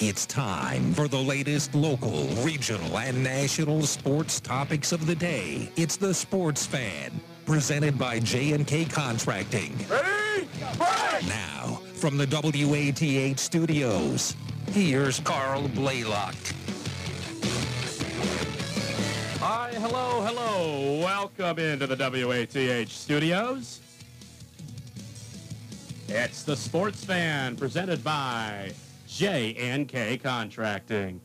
It's time for the latest local, regional, and national sports topics of the day. It's the Sports Fan, presented by J&K Contracting. Ready? Break! Now, from the WATH studios, here's Carl Blaylock. Hi, hello, hello. Welcome into the WATH studios. It's the Sports Fan presented by J&K Contracting.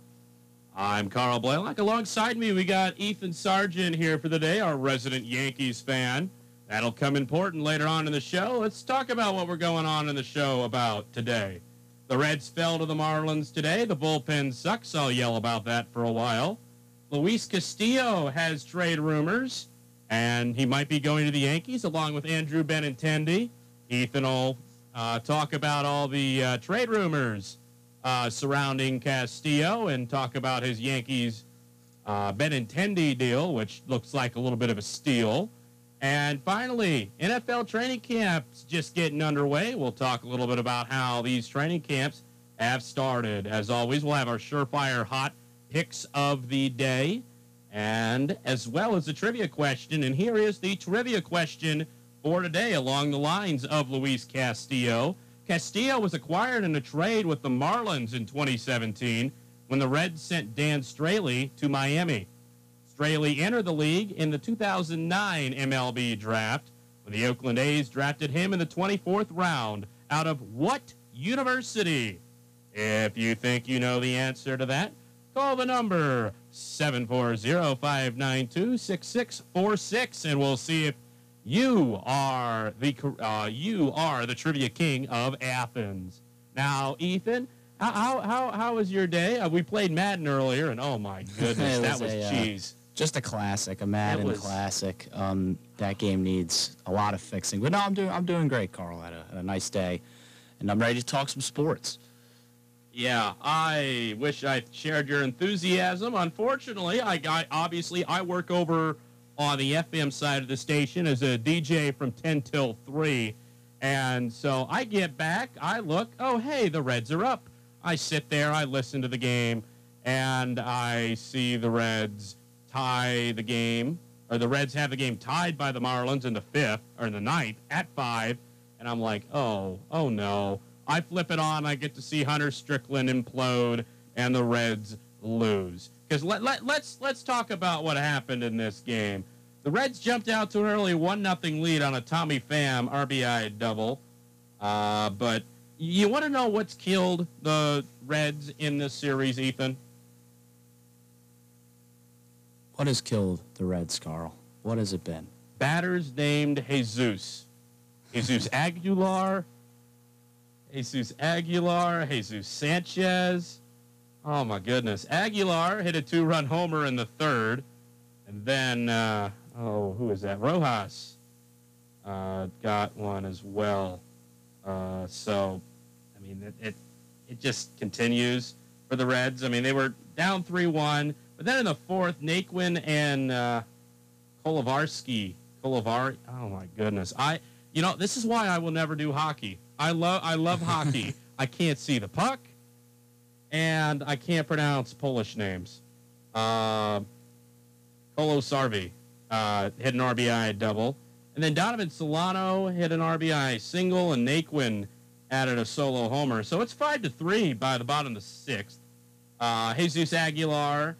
I'm Carl Blaylock. Alongside me, we got Ethan Sargent here for the day, our resident Yankees fan. That'll come important later on in the show. Let's talk about what we're going on in the show about today. The Reds fell to the Marlins today. The bullpen sucks. I'll yell about that for a while. Luis Castillo has trade rumors, and he might be going to the Yankees along with Andrew Benintendi. Ethan will uh, talk about all the uh, trade rumors uh, surrounding Castillo and talk about his Yankees uh, Benintendi deal, which looks like a little bit of a steal. And finally, NFL training camps just getting underway. We'll talk a little bit about how these training camps have started. As always, we'll have our surefire hot picks of the day and as well as the trivia question. And here is the trivia question for today along the lines of Luis Castillo. Castillo was acquired in a trade with the Marlins in 2017 when the Reds sent Dan Straily to Miami. Straily entered the league in the 2009 MLB draft when the Oakland A's drafted him in the 24th round out of what university? If you think you know the answer to that, call the number 740-592-6646 and we'll see if you are the uh, you are the trivia king of Athens. Now, Ethan, how how how was your day? Uh, we played Madden earlier, and oh my goodness, that was, a, uh, cheese. just a classic, a Madden was- classic. Um, that game needs a lot of fixing, but no, I'm doing I'm doing great, Carl. I had a, had a nice day, and I'm ready to talk some sports. Yeah, I wish I shared your enthusiasm. Unfortunately, I got obviously I work over on the FM side of the station as a DJ from 10 till 3. And so I get back, I look, oh, hey, the Reds are up. I sit there, I listen to the game, and I see the Reds tie the game, or the Reds have the game tied by the Marlins in the fifth, or in the ninth, at five. And I'm like, oh, oh no. I flip it on, I get to see Hunter Strickland implode, and the Reds lose. Because let, let, let's let's talk about what happened in this game. The Reds jumped out to an early one nothing lead on a Tommy Pham RBI double, uh, but you want to know what's killed the Reds in this series, Ethan? What has killed the Reds, Carl? What has it been? Batters named Jesus, Jesus Aguilar, Jesus Aguilar, Jesus Sanchez. Oh my goodness! Aguilar hit a two-run homer in the third, and then. Uh, oh, who is that? Rojas uh, got one as well. Uh, so, I mean, it, it it just continues for the Reds. I mean, they were down three one, but then in the fourth, Naquin and uh, Kolovarsky, Kolovar. Oh my goodness! I you know this is why I will never do hockey. I love I love hockey. I can't see the puck, and I can't pronounce Polish names. Uh, Sarvi uh, hit an RBI double. And then Donovan Solano hit an RBI single, and Naquin added a solo homer. So it's five to three by the bottom of the sixth. Uh, Jesus Aguilar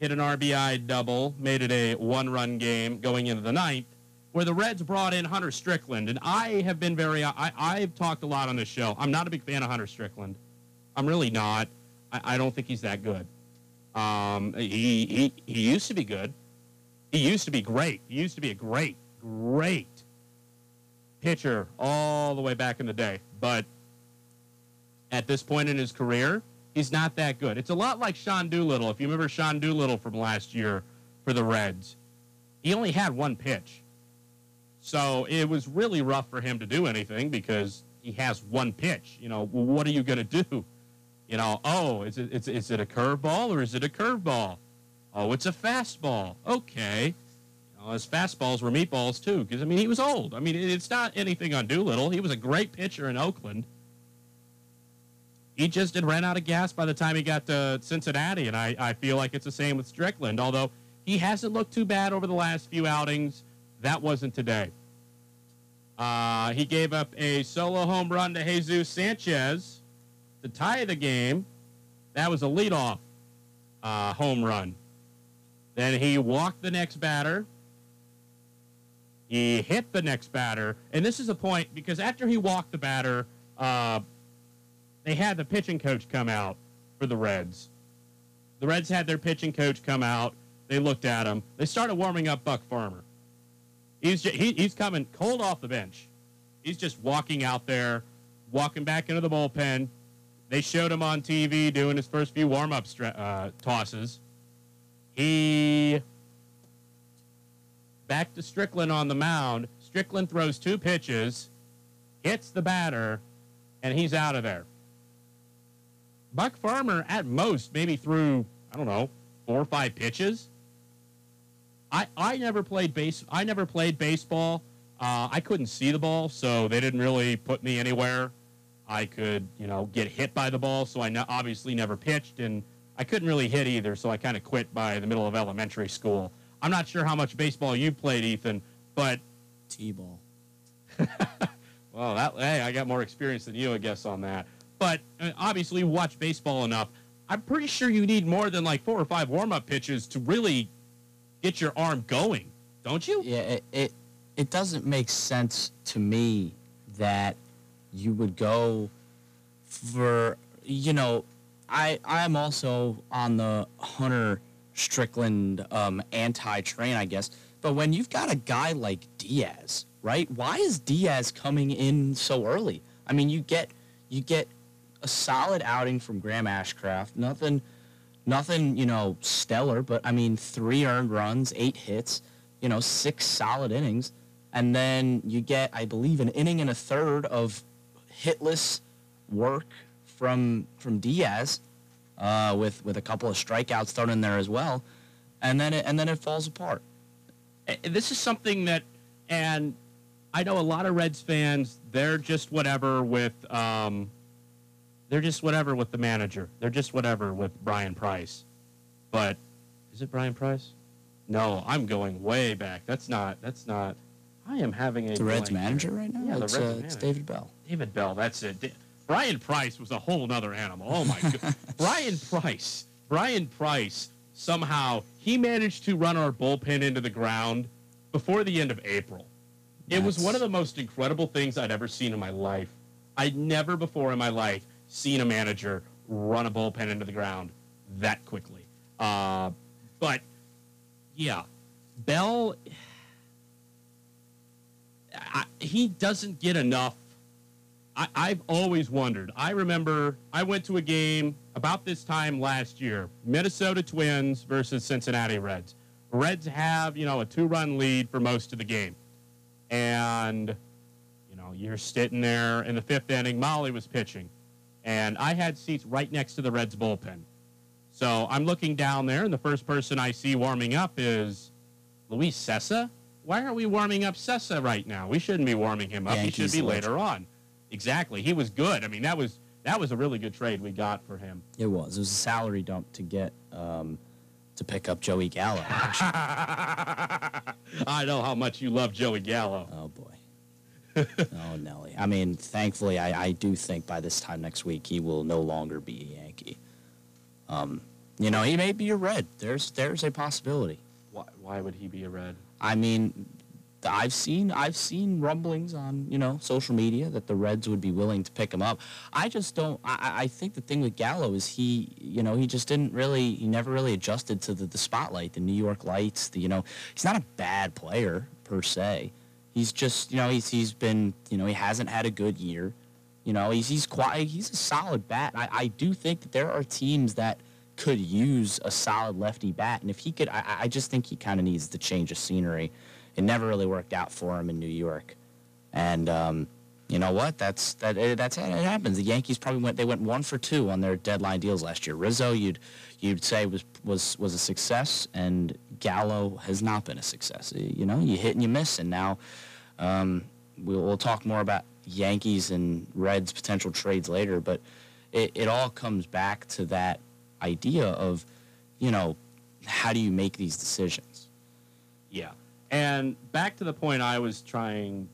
hit an RBI double, made it a one-run game going into the ninth, where the Reds brought in Hunter Strickland. And I have been very, I, I've talked a lot on this show. I'm not a big fan of Hunter Strickland. I'm really not. I, I don't think he's that good. Um, he, he he used to be good. He used to be great. He used to be a great, great pitcher all the way back in the day. But at this point in his career, he's not that good. It's a lot like Sean Doolittle. If you remember Sean Doolittle from last year for the Reds, he only had one pitch. So it was really rough for him to do anything because he has one pitch. You know, what are you going to do? You know, oh, is it, is, is it a curveball or is it a curveball? Oh, it's a fastball. Okay. You his fastballs were meatballs too, because I mean he was old. I mean it's not anything on Doolittle. He was a great pitcher in Oakland, he just had ran out of gas by the time he got to Cincinnati, and I, I feel like it's the same with Strickland. Although he hasn't looked too bad over the last few outings, that wasn't today. Uh, he gave up a solo home run to Jesus Sanchez to tie the game. That was a leadoff uh, home run. Then he walked the next batter. He hit the next batter, and this is a point because after he walked the batter, uh, they had the pitching coach come out for the Reds. The Reds had their pitching coach come out. They looked at him. They started warming up Buck Farmer. He's just, he, he's coming cold off the bench. He's just walking out there, walking back into the bullpen. They showed him on TV doing his first few warm up uh, tosses. He back to Strickland on the mound. Strickland throws two pitches, hits the batter, and he's out of there. Buck Farmer, at most, maybe threw, I don't know, four or five pitches. I, I never played base. I never played baseball. Uh, I couldn't see the ball, so they didn't really put me anywhere. I could, you know, get hit by the ball, so I no, obviously never pitched, and I couldn't really hit either, so I kind of quit by the middle of elementary school. I'm not sure how much baseball you played, Ethan, but t-ball. well, that hey, I got more experience than you, I guess, on that. But uh, obviously, you watch baseball enough. I'm pretty sure you need more than like four or five warm-up pitches to really get your arm going, don't you? Yeah, it, it it doesn't make sense to me that you would go for you know I I'm also on the Hunter Strickland um, anti train, I guess. But when you've got a guy like Diaz, right? Why is Diaz coming in so early? I mean, you get you get a solid outing from Graham Ashcraft. Nothing, nothing, you know, stellar. But I mean, three earned runs, eight hits, you know, six solid innings, and then you get, I believe, an inning and a third of hitless work from from Diaz, uh, with with a couple of strikeouts thrown in there as well, and then it, and then it falls apart. This is something that, and I know a lot of Reds fans. They're just whatever with. Um, they're just whatever with the manager. They're just whatever with Bryan Price. But is it Bryan Price? No, I'm going way back. That's not. That's not. I am having a the Reds manager right now. Yeah, it's, the Reds uh, it's David Bell. David Bell. That's it. Bryan Price was a whole other animal. Oh my god. Bryan Price. Bryan Price somehow he managed to run our bullpen into the ground before the end of April. It was one of the most incredible things I'd ever seen in my life. I'd never before in my life seen a manager run a bullpen into the ground that quickly. Uh, but yeah, Bell, I, he doesn't get enough. I, I've always wondered. I remember I went to a game about this time last year, Minnesota Twins versus Cincinnati Reds. Reds have, you know, a two-run lead for most of the game. And, you know, you're sitting there in the fifth inning. Mahle was pitching. And I had seats right next to the Reds bullpen. So I'm looking down there, and the first person I see warming up is Luis Cessa. Why aren't we warming up Sessa right now? We shouldn't be warming him up. Yankees he should be later on. Exactly. He was good. I mean, that was that was a really good trade we got for him. It was. It was a salary dump to get um, to pick up Joey Gallo. I know how much you love Joey Gallo. oh boy. oh Nelly. I mean, thankfully, I, I do think by this time next week he will no longer be a Yankee. Um, you know, he may be a Red. There's there's a possibility. Why, why would he be a red? I mean, I've seen I've seen rumblings on you know social media that the Reds would be willing to pick him up. I just don't. I, I think the thing with Gallo is he you know he just didn't really he never really adjusted to the, the spotlight, the New York lights. The you know he's not a bad player per se. He's just you know he's he's been you know he hasn't had a good year. You know he's he's quite he's a solid bat. I, I do think that there are teams that could use a solid lefty bat, and if he could, I, I just think he kind of needs to change of scenery it never really worked out for him in New York. And um, you know what? That's that. That's it happens. The Yankees probably went. They went one for two on their deadline deals last year. Rizzo, you'd you'd say was was was a success, and Gallo has not been a success. You know, you hit and you miss, and now um, we'll, we'll talk more about Yankees and Reds potential trades later. But it, it all comes back to that idea of, you know, how do you make these decisions? Yeah. And back to the point I was trying,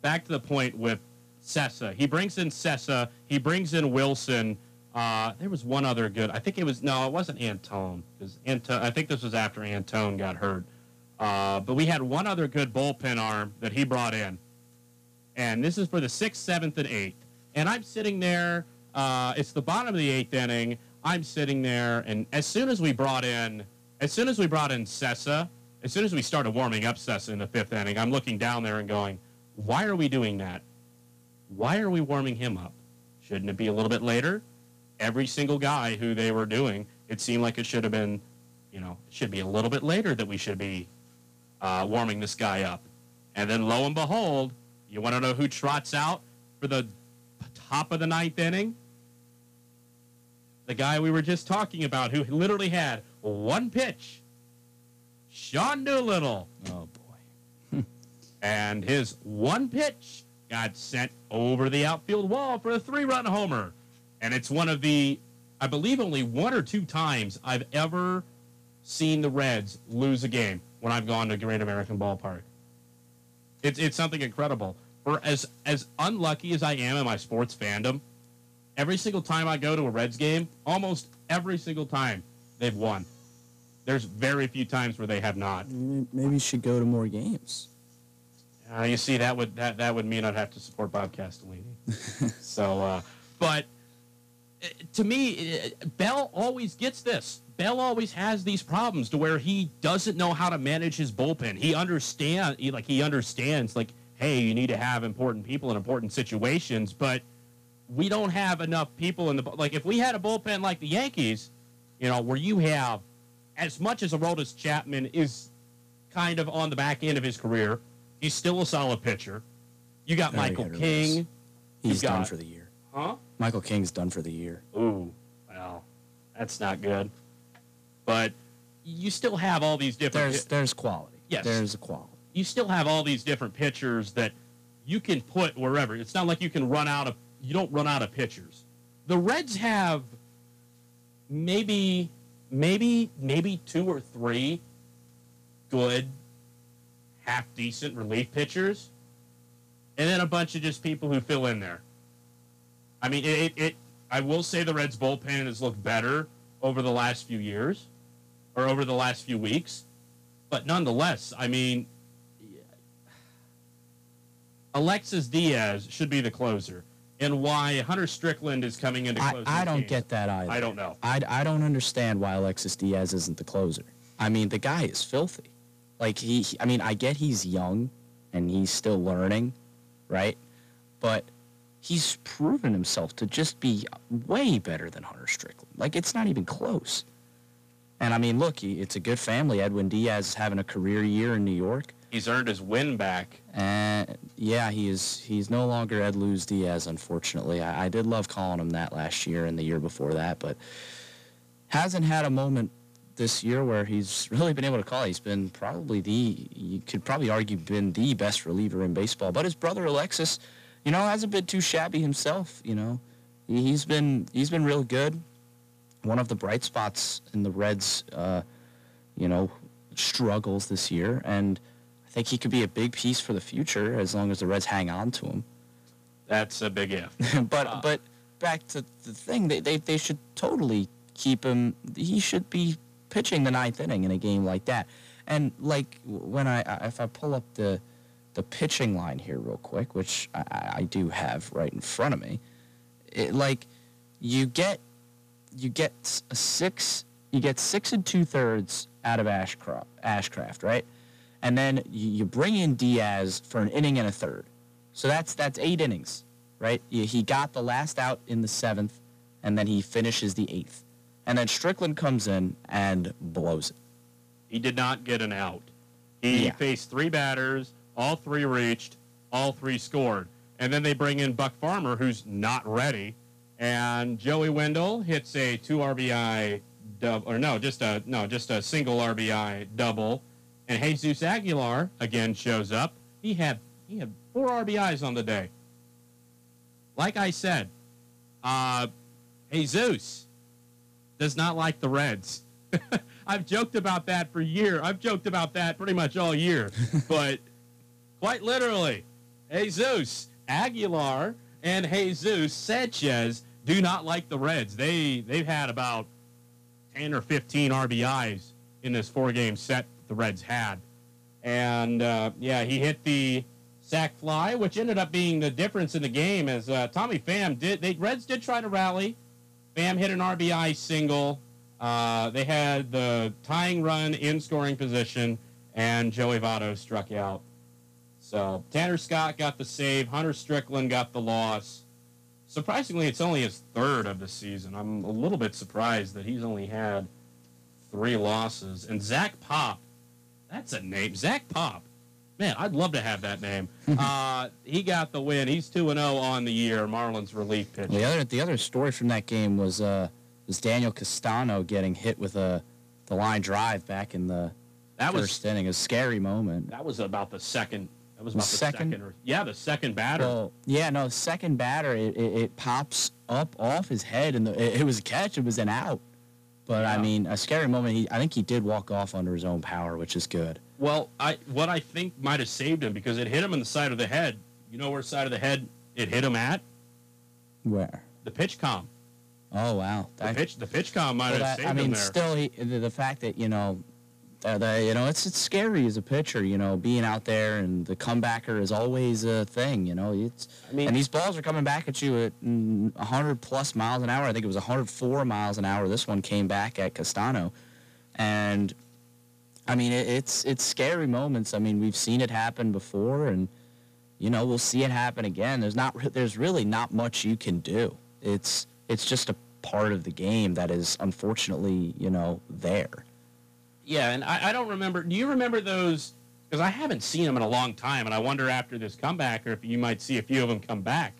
back to the point with Cessa. He brings in Cessa. He brings in Wilson. Uh, there was one other good. I think it was no, it wasn't Antone because Antone. I think this was after Antone got hurt. Uh, but we had one other good bullpen arm that he brought in, and this is for the sixth, seventh, and eighth. And I'm sitting there. Uh, it's the bottom of the eighth inning. I'm sitting there, and as soon as we brought in, as soon as we brought in Cessa, as soon as we started warming up Cessa in the fifth inning, I'm looking down there and going, "Why are we doing that? Why are we warming him up? Shouldn't it be a little bit later?" Every single guy who they were doing, it seemed like it should have been, you know, should be a little bit later that we should be uh, warming this guy up. And then lo and behold, you want to know who trots out for the top of the ninth inning? The guy we were just talking about who literally had one pitch, Sean Doolittle. Oh boy. and his one pitch got sent over the outfield wall for a three run homer. And it's one of the, I believe, only one or two times I've ever seen the Reds lose a game when I've gone to Great American Ballpark. It's, it's something incredible. For as, as unlucky as I am in my sports fandom, every single time I go to a Reds game, almost every single time, they've won. There's very few times where they have not. Maybe you should go to more games. Uh, you see, that would that, that would mean I'd have to support Bob Castellini. so, uh, but uh, to me, uh, Bell always gets this. Bell always has these problems to where he doesn't know how to manage his bullpen. He understand, he, like he understands, like, hey, you need to have important people in important situations, but we don't have enough people in the like. If we had a bullpen like the Yankees, you know, where you have as much as Aroldis Chapman is kind of on the back end of his career, he's still a solid pitcher. You got Michael King. He's You done for the year. Huh? Michael King's done for the year. Ooh, well, that's not good. But you still have all these different. There's there's quality. Yes. There's a quality. you still have all these different pitchers that you can put wherever. It's not like you can run out of. You don't run out of pitchers. The Reds have maybe, maybe, maybe two or three good, half decent relief pitchers, and then a bunch of just people who fill in there. I mean, it. it, I will say the Reds bullpen has looked better over the last few years, or over the last few weeks, but nonetheless, I mean, Alexis Diaz should be the closer, and why Hunter Strickland is coming into I, closing I don't get that either. I don't know. I, I don't understand why Alexis Diaz isn't the closer. I mean, the guy is filthy. Like he, he- I mean, I get he's young and he's still learning, right? But he's proven himself to just be way better than Hunter Strickland. Like it's not even close. And I mean, look, he, it's a good family. Edwin Diaz is having a career year in New York. He's earned his win back. And yeah, he is. He's no longer Ed Luz Diaz, unfortunately. I, I did love calling him that last year and the year before that, but hasn't had a moment this year where he's really been able to call. He's been probably the you could probably argue been the best reliever in baseball. But his brother Alexis, you know, hasn't been too shabby himself. You know, He- he's been he's been real good. One of the bright spots in the Reds, uh, you know, struggles this year, and I think he could be a big piece for the future as long as the Reds hang on to him. That's a big if. but Ah. but back to the thing, they, they they should totally keep him. He should be pitching the ninth inning in a game like that. And like when I if I pull up the the pitching line here real quick, which I, I I do have right in front of me, it, like you get you get a six you get six and two thirds out of Ashcroft, Ashcraft, right? And then you, bring in Diaz for an inning and a third. So that's that's eight innings, right? He he got the last out in the seventh, and then he finishes the eighth, and then Strickland comes in and blows it. He did not get an out. He Yeah. faced three batters, all three reached, all three scored. And then they bring in Buck Farmer, who's not ready. And Joey Wendle hits a two RBI double, or no, just a no, just a single RBI double. And Jesus Aguilar again shows up. He had he had four RBIs on the day. Like I said, uh, Jesus does not like the Reds. I've joked about that for years. I've joked about that pretty much all year. but quite literally, Jesus Aguilar and Jesus Sanchez do not like the Reds. They they've had about 10 or 15 RBIs in this four-game set the Reds had. And uh, yeah, he hit the sac fly, which ended up being the difference in the game. As uh, Tommy Pham did, the Reds did try to rally. Pham hit an RBI single. Uh, they had the tying run in scoring position, and Joey Votto struck out. So Tanner Scott got the save. Hunter Strickland got the loss. Surprisingly, it's only his third of the season. I'm a little bit surprised that he's only had three losses. And Zach Pop, that's a name. Zach Pop. Man, I'd love to have that name. uh, he got the win. He's 2 0 on the year, Marlins relief pitcher. The other the other story from that game was uh, was Daniel Castano getting hit with a the line drive back in the that was first inning. A scary moment. that was about the second. That was about the second? second. or, yeah, the second batter. Well, yeah, no, second batter, it, it, it pops up off his head, and the, it, it was a catch. It was an out. But I mean, a scary moment. He, I think he did walk off under his own power, which is good. Well, I what I think might have saved him because it hit him in the side of the head. You know where side of the head it hit him at? Where? The PitchCom. Oh wow, The That- pitch the PitchCom might well, have that- saved I mean, him there. still, he, the, the fact that you know, uh, the, you know, it's it's scary as a pitcher. You know, being out there and the comebacker is always a thing. You know, it's I mean- and these balls are coming back at you at mm, 100 plus miles an hour. I think it was 104 miles an hour. This one came back at Castano, and I mean, it, it's it's scary moments. I mean, we've seen it happen before, and you know, we'll see it happen again. There's not there's really not much you can do. It's it's just a part of the game that is unfortunately, you know, there. Yeah, and I, I don't remember. Do you remember those? Because I haven't seen them in a long time, and I wonder after this comeback, or if you might see a few of them come back.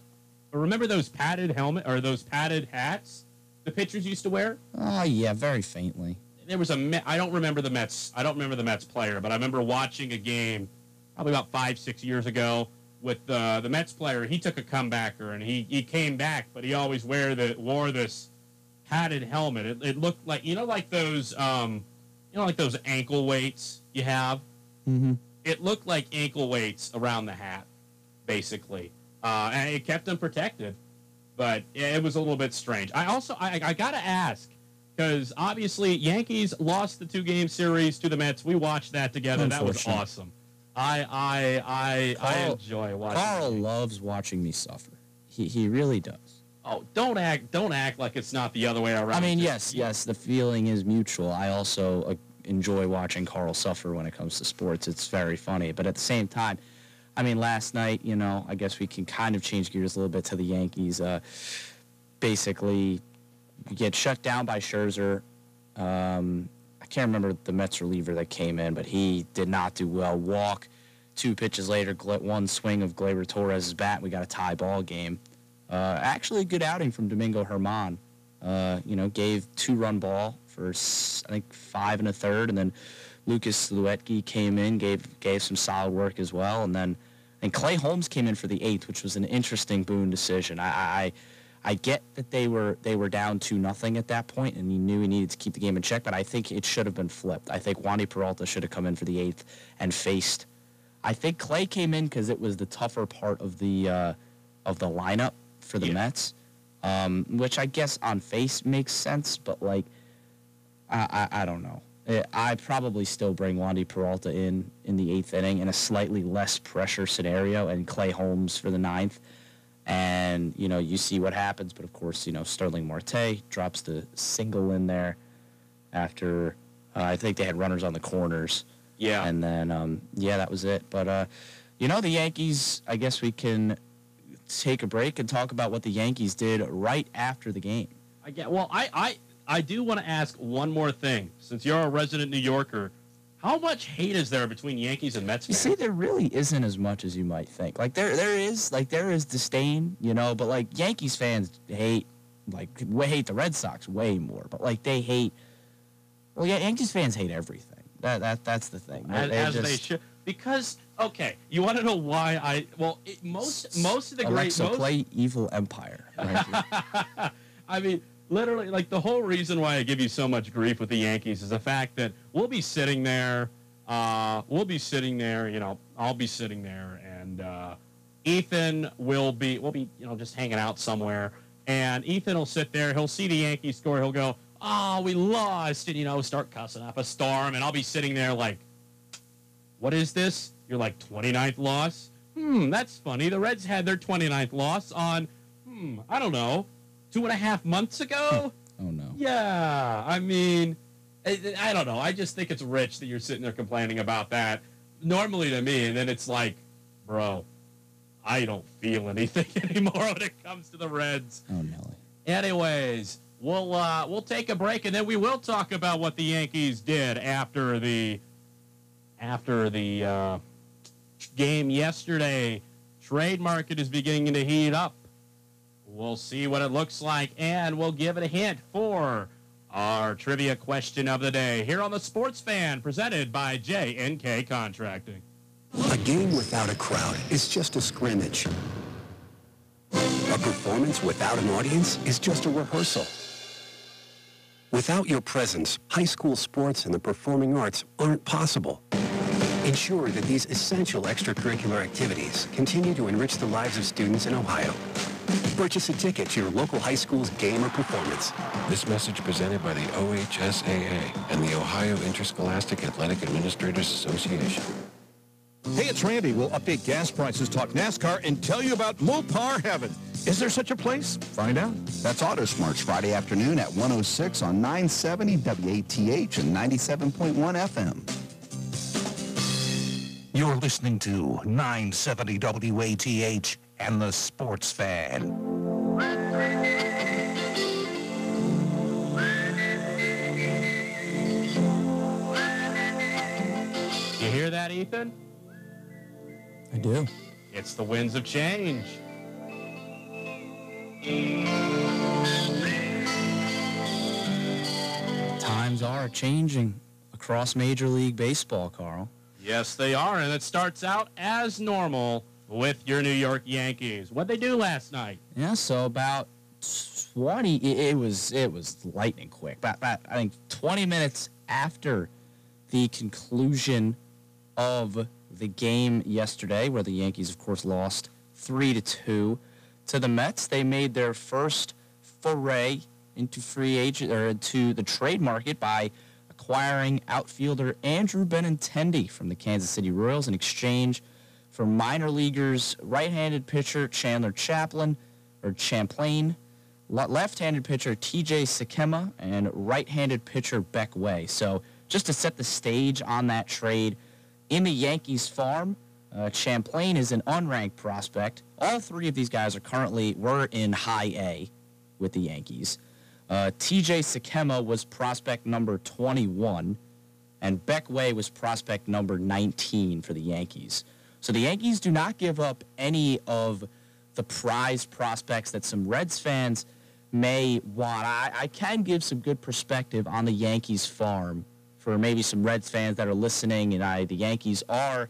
But remember those padded helmet or those padded hats the pitchers used to wear? Oh yeah, very faintly. There was a I don't remember the Mets. I don't remember the Mets player, but I remember watching a game probably about five six years ago with uh, the Mets player. He took a comebacker and he, he came back, but he always wear the wore this padded helmet. It, it looked like you know like those um, you know like those ankle weights you have. Mm-hmm. It looked like ankle weights around the hat, basically, uh, and it kept them protected. But it was a little bit strange. I also I, I gotta ask because obviously Yankees lost the two game series to the Mets. We watched that together. That was awesome. I I I I enjoy watching. Carl loves watching me suffer. He he really does. Oh, don't act don't act like it's not the other way around. I mean, yes, yes, the feeling is mutual. I also uh, enjoy watching Carl suffer when it comes to sports. It's very funny, but at the same time, I mean, last night, you know, I guess we can kind of change gears a little bit to the Yankees. Uh, basically, we get shut down by Scherzer. Um, I can't remember the Mets reliever that came in, but he did not do well. Walk. Two pitches later, one swing of Gleyber Torres' bat. We got a tie ball game. Uh, actually, a good outing from Domingo German. Uh, you know, gave two run ball for I think five and a third, and then Lucas Luetge came in, gave gave some solid work as well, and then and Clay Holmes came in for the eighth, which was an interesting Boone decision. I I, I get that they were they were down two nothing at that point, and he knew he needed to keep the game in check, but I think it should have been flipped. I think Wandy Peralta should have come in for the eighth and faced. I think Clay came in because it was the tougher part of the uh, of the lineup for the Yeah. Mets, um, which I guess on face makes sense, but like I, I, I don't know. Eh, I probably still bring Wandy Peralta in in the eighth inning in a slightly less pressure scenario, and Clay Holmes for the ninth. And you know you see what happens, but of course you know Starling Marte drops the single in there after uh, I think they had runners on the corners. yeah. And then, um, yeah, that was it. But, uh, you know, the Yankees, I guess we can take a break and talk about what the Yankees did right after the game. I get. Well, I I I do want to ask one more thing. Since you're a resident New Yorker, how much hate is there between Yankees and Mets Fans? You see, there really isn't as much as you might think. Like, there, there is, like, there is disdain, you know, but, like, Yankees fans hate, like, we hate the Red Sox way more. But, like, they hate, well, yeah, Yankees fans hate everything. That, that, that's the thing. as, as they should. Because okay, you want to know why I? Well, it, most most of the great Alexa, most, play Evil Empire. Right. I mean, literally, like the whole reason why I give you so much grief with the Yankees is the fact that we'll be sitting there, uh, we'll be sitting there, you know, I'll be sitting there, and uh, Ethan will be, we'll be, you know, just hanging out somewhere, and Ethan will sit there, he'll see the Yankees score, he'll go, oh, we lost, and you know, start cussing up a storm, and I'll be sitting there like, what is this? You're like 29th loss? Hmm, that's funny. The Reds had their 29th loss on, hmm, I don't know, two and a half months ago. Oh no. Yeah, I mean, I, I don't know. I just think it's rich that you're sitting there complaining about that. Normally to me, and then it's like, bro, I don't feel anything anymore when it comes to the Reds. Oh Nelly. Anyways, we'll uh, we'll take a break and then we will talk about what the Yankees did after the after the uh, game yesterday. Trade market is beginning to heat up. We'll see what it looks like, and we'll give it a hint for our trivia question of the day here on the Sports Fan, presented by J&K Contracting. A game without a crowd is just a scrimmage. A performance without an audience is just a rehearsal. Without your presence, high school sports and the performing arts aren't possible. Ensure that these essential extracurricular activities continue to enrich the lives of students in Ohio. Purchase a ticket to your local high school's game or performance. This message presented by the OHSAA and the Ohio Interscholastic Athletic Administrators Association. Hey, it's Randy. We'll update gas prices, talk NASCAR, and tell you about Mopar Heaven. Is there such a place? Find out. That's Auto Smarts Friday afternoon at 106 on 970 WATH and 97.1 FM. You're listening to 970 WATH and the Sports Fan. You hear that, Ethan? I do. It's the winds of change. Times are changing across Major League Baseball, Carl. Yes, they are, and it starts out as normal with your New York Yankees. What they do last night? Yeah, so about 20 it, it was it was lightning quick. About, about I think 20 minutes after the conclusion of the game yesterday where the Yankees of course lost 3 to 2 to the Mets, they made their first foray into free agent or into the trade market by acquiring outfielder Andrew Benintendi from the Kansas City Royals in exchange for minor leaguers right-handed pitcher Chandler Chaplin or Champlin, left-handed pitcher T.J. Sikkema, and right-handed pitcher Beck Way. So just to set the stage on that trade, in the Yankees farm, uh, Champlin is an unranked prospect. All three of these guys are currently were in High A with the Yankees. Uh, T.J. Sikkema was prospect number 21, and Beck Way was prospect number 19 for the Yankees. So the Yankees do not give up any of the prize prospects that some Reds fans may want. I, I can give some good perspective on the Yankees farm for maybe some Reds fans that are listening, and I the Yankees are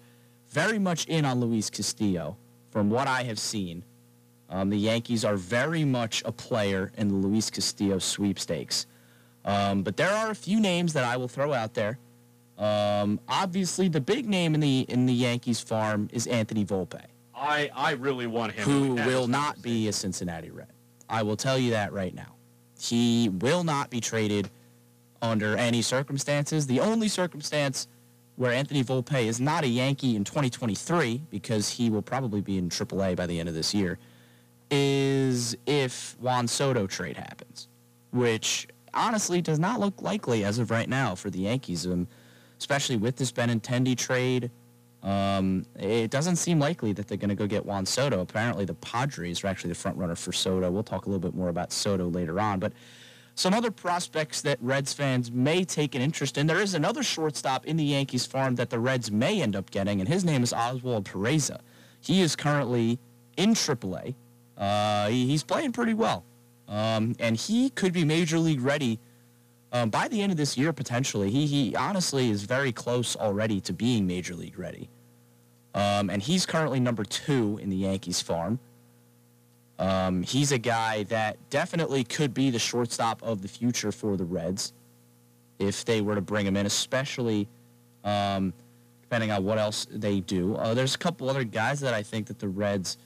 very much in on Luis Castillo from what I have seen. Um, the Yankees are very much a player in the Luis Castillo sweepstakes. Um, but there are a few names that I will throw out there. Um, obviously, the big name in the in the Yankees farm is Anthony Volpe, I, I really want him. who to will not be a Cincinnati Red. I will tell you that right now. He will not be traded under any circumstances. The only circumstance where Anthony Volpe is not a Yankee in 2023, because he will probably be in AAA by the end of this year, is if Juan Soto trade happens, which honestly does not look likely as of right now for the Yankees, especially with this Benintendi trade. Um, it doesn't seem likely that they're going to go get Juan Soto. Apparently, the Padres are actually the front runner for Soto. We'll talk a little bit more about Soto later on, but some other prospects that Reds fans may take an interest in. There is another shortstop in the Yankees farm that the Reds may end up getting, and his name is Oswald Peraza. He is currently in AAA. Uh, he, he's playing pretty well, um, and he could be major league ready um, by the end of this year potentially. He he honestly is very close already to being major league ready, um, and he's currently number two in the Yankees farm. Um, he's a guy that definitely could be the shortstop of the future for the Reds if they were to bring him in, especially um, depending on what else they do. Uh, there's a couple other guys that I think that the Reds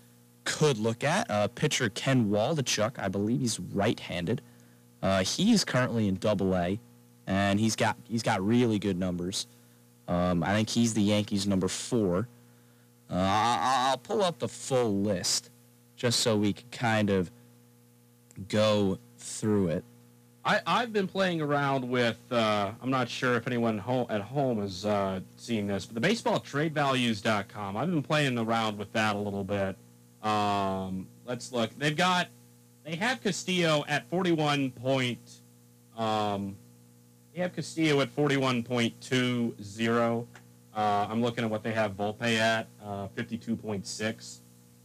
could look at. Uh, pitcher Ken Waldichuk, I believe he's right-handed. Uh, he's currently in Double A, and he's got he's got really good numbers. Um, I think he's the Yankees' number four. Uh, I'll, pull up the full list just so we can kind of go through it. I, I've been playing around with, uh, I'm not sure if anyone ho- at home has uh, seen this, but the baseballtradevalues.com. I've been playing around with that a little bit. Um, let's look. They've got, they have Castillo at 41 point, um, they have Castillo at 41.20. Uh, I'm looking at what they have Volpe at, uh, 52.6.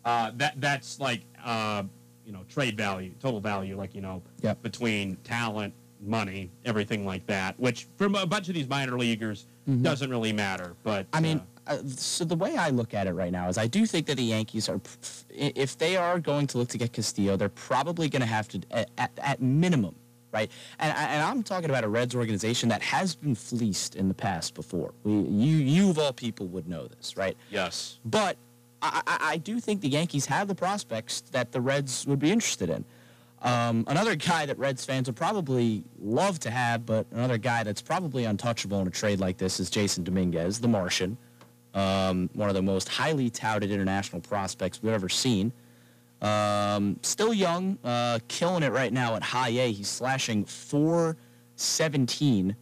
Uh, that that's like uh, you know trade value, total value, like you know Yep. between talent, money, everything like that. Which from a bunch of these minor leaguers doesn't really matter. But Mm-hmm. I mean, uh, so the way I look at it right now is I do think that the Yankees are, if they are going to look to get Castillo, they're probably going to have to, at, at, at minimum, right? And, and I'm talking about a Reds organization that has been fleeced in the past before. We, you, you of all people would know this, right? yes, But I, I, I do think the Yankees have the prospects that the Reds would be interested in. Um, another guy that Reds fans would probably love to have, but another guy that's probably untouchable in a trade like this is Jasson Dominguez, the Martian, um, one of the most highly touted international prospects we've ever seen. Um, still young, uh, killing it right now at high A. He's slashing 417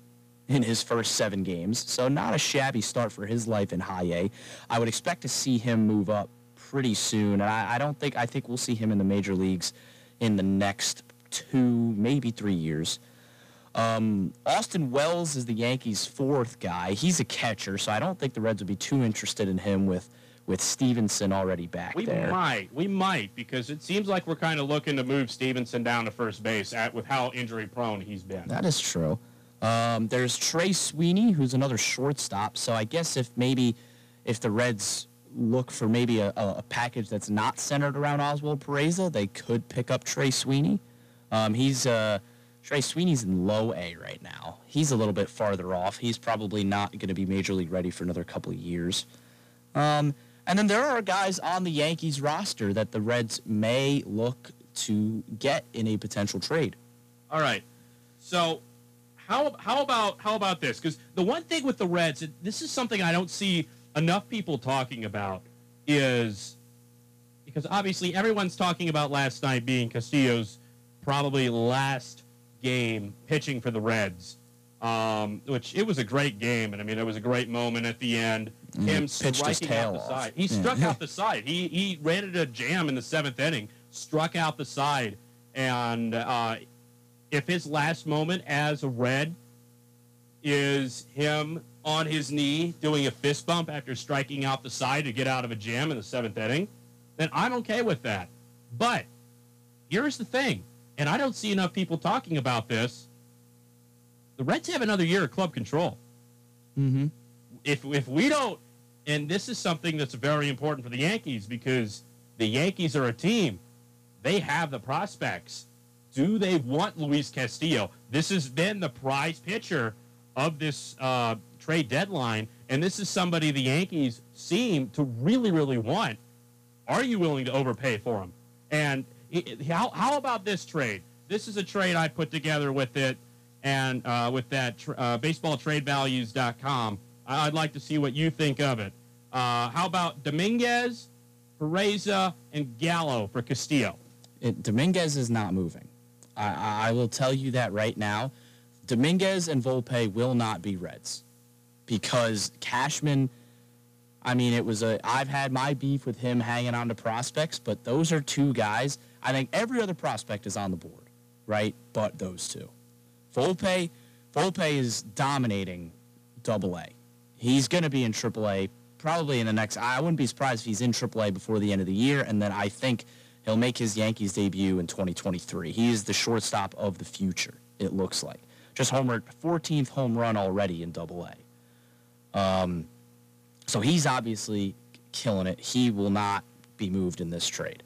in his first seven games, so not a shabby start for his life in high A. I would expect to see him move up pretty soon, and I, I don't think I think we'll see him in the major leagues in the next two, maybe three years. Um, Austin Wells is the Yankees' fourth guy. He's a catcher, so I don't think the Reds would be too interested in him with with Stephenson already back we there. might, we might, because it seems like we're kind of looking to move Stephenson down to first base at with how injury prone he's been. That is true. Um, there's Trey Sweeney, who's another shortstop. So I guess if maybe if the Reds look for maybe a, a, a package that's not centered around Oswald Peraza, they could pick up Trey Sweeney. Um, he's uh, Trey Sweeney's in low A right now. He's a little bit farther off. He's probably not going to be major league ready for another couple of years. Um, and then there are guys on the Yankees roster that the Reds may look to get in a potential trade. All right. So how how about how about this? Because the one thing with the Reds, this is something I don't see enough people talking about, is because obviously everyone's talking about last night being Castillo's probably last game pitching for the Reds. Um, which it was a great game, and I mean it was a great moment at the end. Him Mm, pitched his striking out the off. side. He Yeah. struck out the side. He he ran it a jam in the seventh inning, struck out the side, and uh, if his last moment as a Red is him on his knee doing a fist bump after striking out the side to get out of a jam in the seventh inning, then I'm okay with that. But here's the thing, and I don't see enough people talking about this. The Reds have another year of club control. Mm-hmm. If if we don't, and this is something that's very important for the Yankees because the Yankees are a team. They have the prospects. Do they want Luis Castillo? This has been the prize pitcher of this uh, trade deadline, and this is somebody the Yankees seem to really, really want. Are you willing to overpay for him? And how, how about this trade? This is a trade I put together with it and uh, with that tr- uh, baseballtradevalues.com. I- I'd like to see what you think of it. Uh, how about Dominguez, Peraza, and Gallo for Castillo? It, Dominguez is not moving. I- I will tell you that right now. Dominguez and Volpe will not be Reds because Cashman. I mean, it was a. I've had my beef with him hanging on to prospects, but those are two guys. I think every other prospect is on the board, right? But those two. Volpe, Volpe is dominating Double A. He's going to be in Triple A probably in the next. I wouldn't be surprised if he's in Triple A before the end of the year, and then I think he'll make his Yankees debut in 2023. He is the shortstop of the future. It looks like just homered 14th home run already in Double A. Um, so he's obviously killing it. He will not be moved in this trade.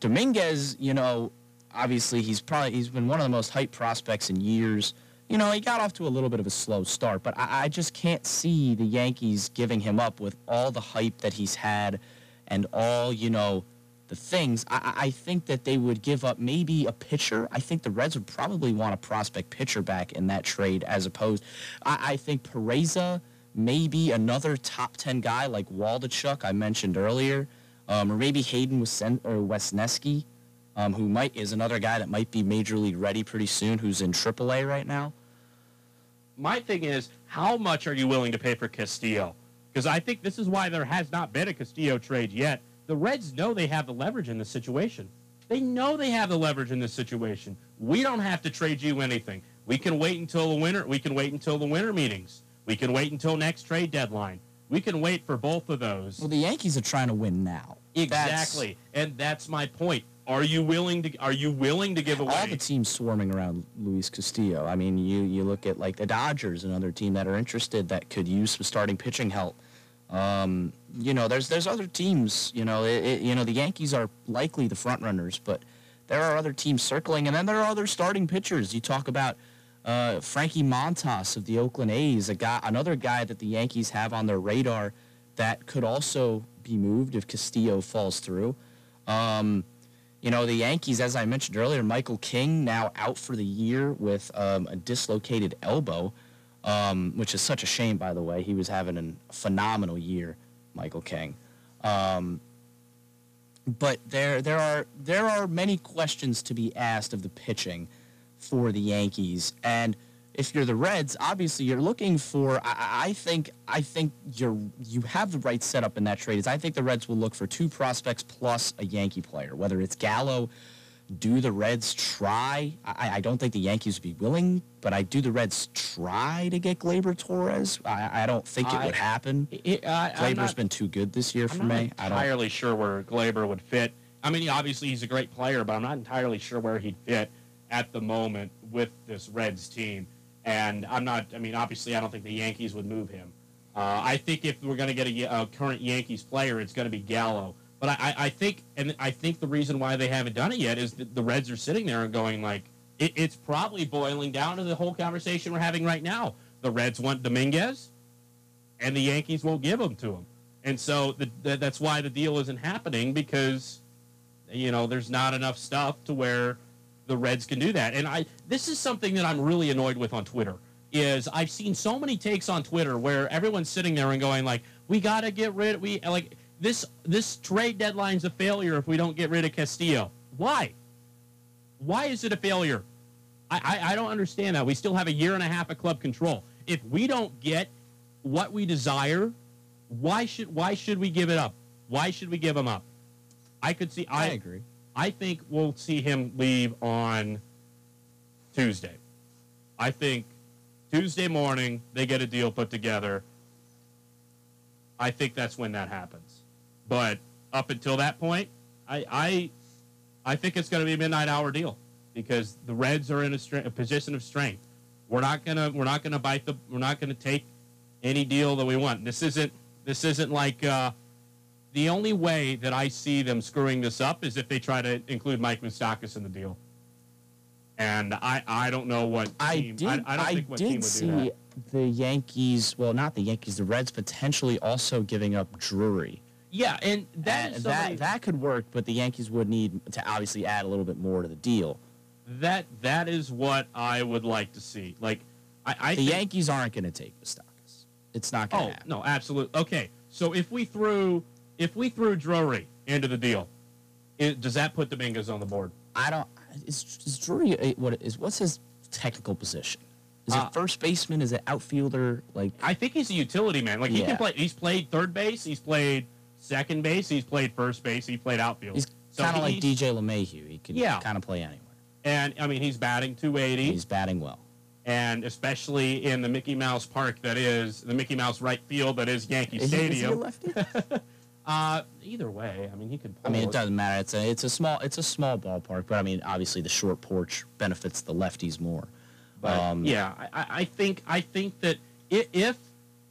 Dominguez, you know, obviously he's probably he's been one of the most hyped prospects in years. You know, he got off to a little bit of a slow start, but I, I just can't see the Yankees giving him up with all the hype that he's had and all, you know, the things. I, I think that they would give up maybe a pitcher. I think the Reds would probably want a prospect pitcher back in that trade as opposed. I, I think Peraza, maybe another top 10 guy like Waldichuk I mentioned earlier, um, or maybe Hayden Wesen- or Wesneski, um, who might is another guy that might be major league ready pretty soon, who's in AAA right now. My thing is, how much are you willing to pay for Castillo? Because I think this is why there has not been a Castillo trade yet. The Reds know they have the leverage in this situation. They know they have the leverage in this situation. We don't have to trade you anything. We can wait until the winter. We can wait until the winter meetings. We can wait until next trade deadline. We can wait for both of those. Well, the Yankees are trying to win now. exactly, and that's my point. Are you willing to? Are you willing to give away? all the teams swarming around Luis Castillo. I mean, you you look at like the Dodgers, another team that are interested that could use some starting pitching help. Um, you know, there's there's other teams. You know, it, it, you know the Yankees are likely the front runners, but there are other teams circling, and then there are other starting pitchers. You talk about uh, Frankie Montas of the Oakland A's, a guy, another guy that the Yankees have on their radar that could also be moved if Castillo falls through. Um, you know, the Yankees, as I mentioned earlier, Michael King now out for the year with um, a dislocated elbow, um, which is such a shame, by the way. He was having a phenomenal year, Michael King. Um, but there, there are there are many questions to be asked of the pitching for the Yankees, and if you're the Reds, obviously you're looking for. I, I think I think you're you have the right setup in that trade. Is I think the Reds will look for two prospects plus a Yankee player, whether it's Gallo. Do the Reds try? I, I don't think the Yankees would be willing, but I do the Reds try to get Gleyber Torres. I, I don't think it would happen. It- Gleyber's not- been too good this year for I'm not me. I don't. entirely sure where Gleyber would fit. I mean, obviously he's a great player, but I'm not entirely sure where he'd fit at the moment with this Reds team. And I'm not. I mean, obviously, I don't think the Yankees would move him. Uh, I think if we're going to get a, a current Yankees player, it's going to be Gallo. But I, I, think, and I think the reason why they haven't done it yet is that the Reds are sitting there and going like, it, it's probably boiling down to the whole conversation we're having right now. The Reds want Dominguez, and the Yankees won't give them to him. And so the, the, that's why the deal isn't happening because, you know, there's not enough stuff to where the Reds can do that. And I this is something that I'm really annoyed with on Twitter is I've seen so many takes on Twitter where everyone's sitting there and going like, we got to get rid of we like this this trade deadline's a failure if we don't get rid of Castillo. Why? Why is it a failure? I, I, I don't understand that. We still have a year and a half of club control. If we don't get what we desire, why should why should we give it up? Why should we give him up? I could see. I, I agree. I think we'll see him leave on Tuesday. I think Tuesday morning they get a deal put together. I think that's when that happens. But up until that point, I I, I think it's going to be a midnight hour deal because the Reds are in a, a position of strength. We're not gonna we're not gonna bite the we're not gonna take any deal that we want. This isn't this isn't like uh, the only way that I see them screwing this up is if they try to include Mike Moustakas in the deal. And I, I don't know what I team. did. I, I don't think what team did would see do that. the Yankees. Well, not the Yankees. The Reds potentially also giving up Drury. Yeah, and that And that that could work, but the Yankees would need to obviously add a little bit more to the deal. that that is what I would like to see. Like I, I the Yankees aren't going to take Moustakas. It's not going Oh to happen. no, absolutely. Okay, so if we threw if we threw Drury into the deal, it, does that put Dominguez on the board? I don't. Is, is Drury a- what is what's his technical position? Is Uh, it first baseman? Is it outfielder? Like I think he's a utility man. Like he Yeah. can play. He's played third base. He's played second base. He's played first base. He played outfield. he's So kind of like DJ LeMahieu. He can Yeah. kind of play anywhere. And I mean, he's batting 280. He's batting well. and especially in the Mickey Mouse Park that is the Mickey Mouse right field that is Yankee Is he, is he a Stadium. lefty? uh, either way, I mean, he could. I mean, it doesn't matter. It's a it's a small it's a small ballpark, but I mean, obviously the short porch benefits the lefties more. But Um, yeah, I, I- I think I think that if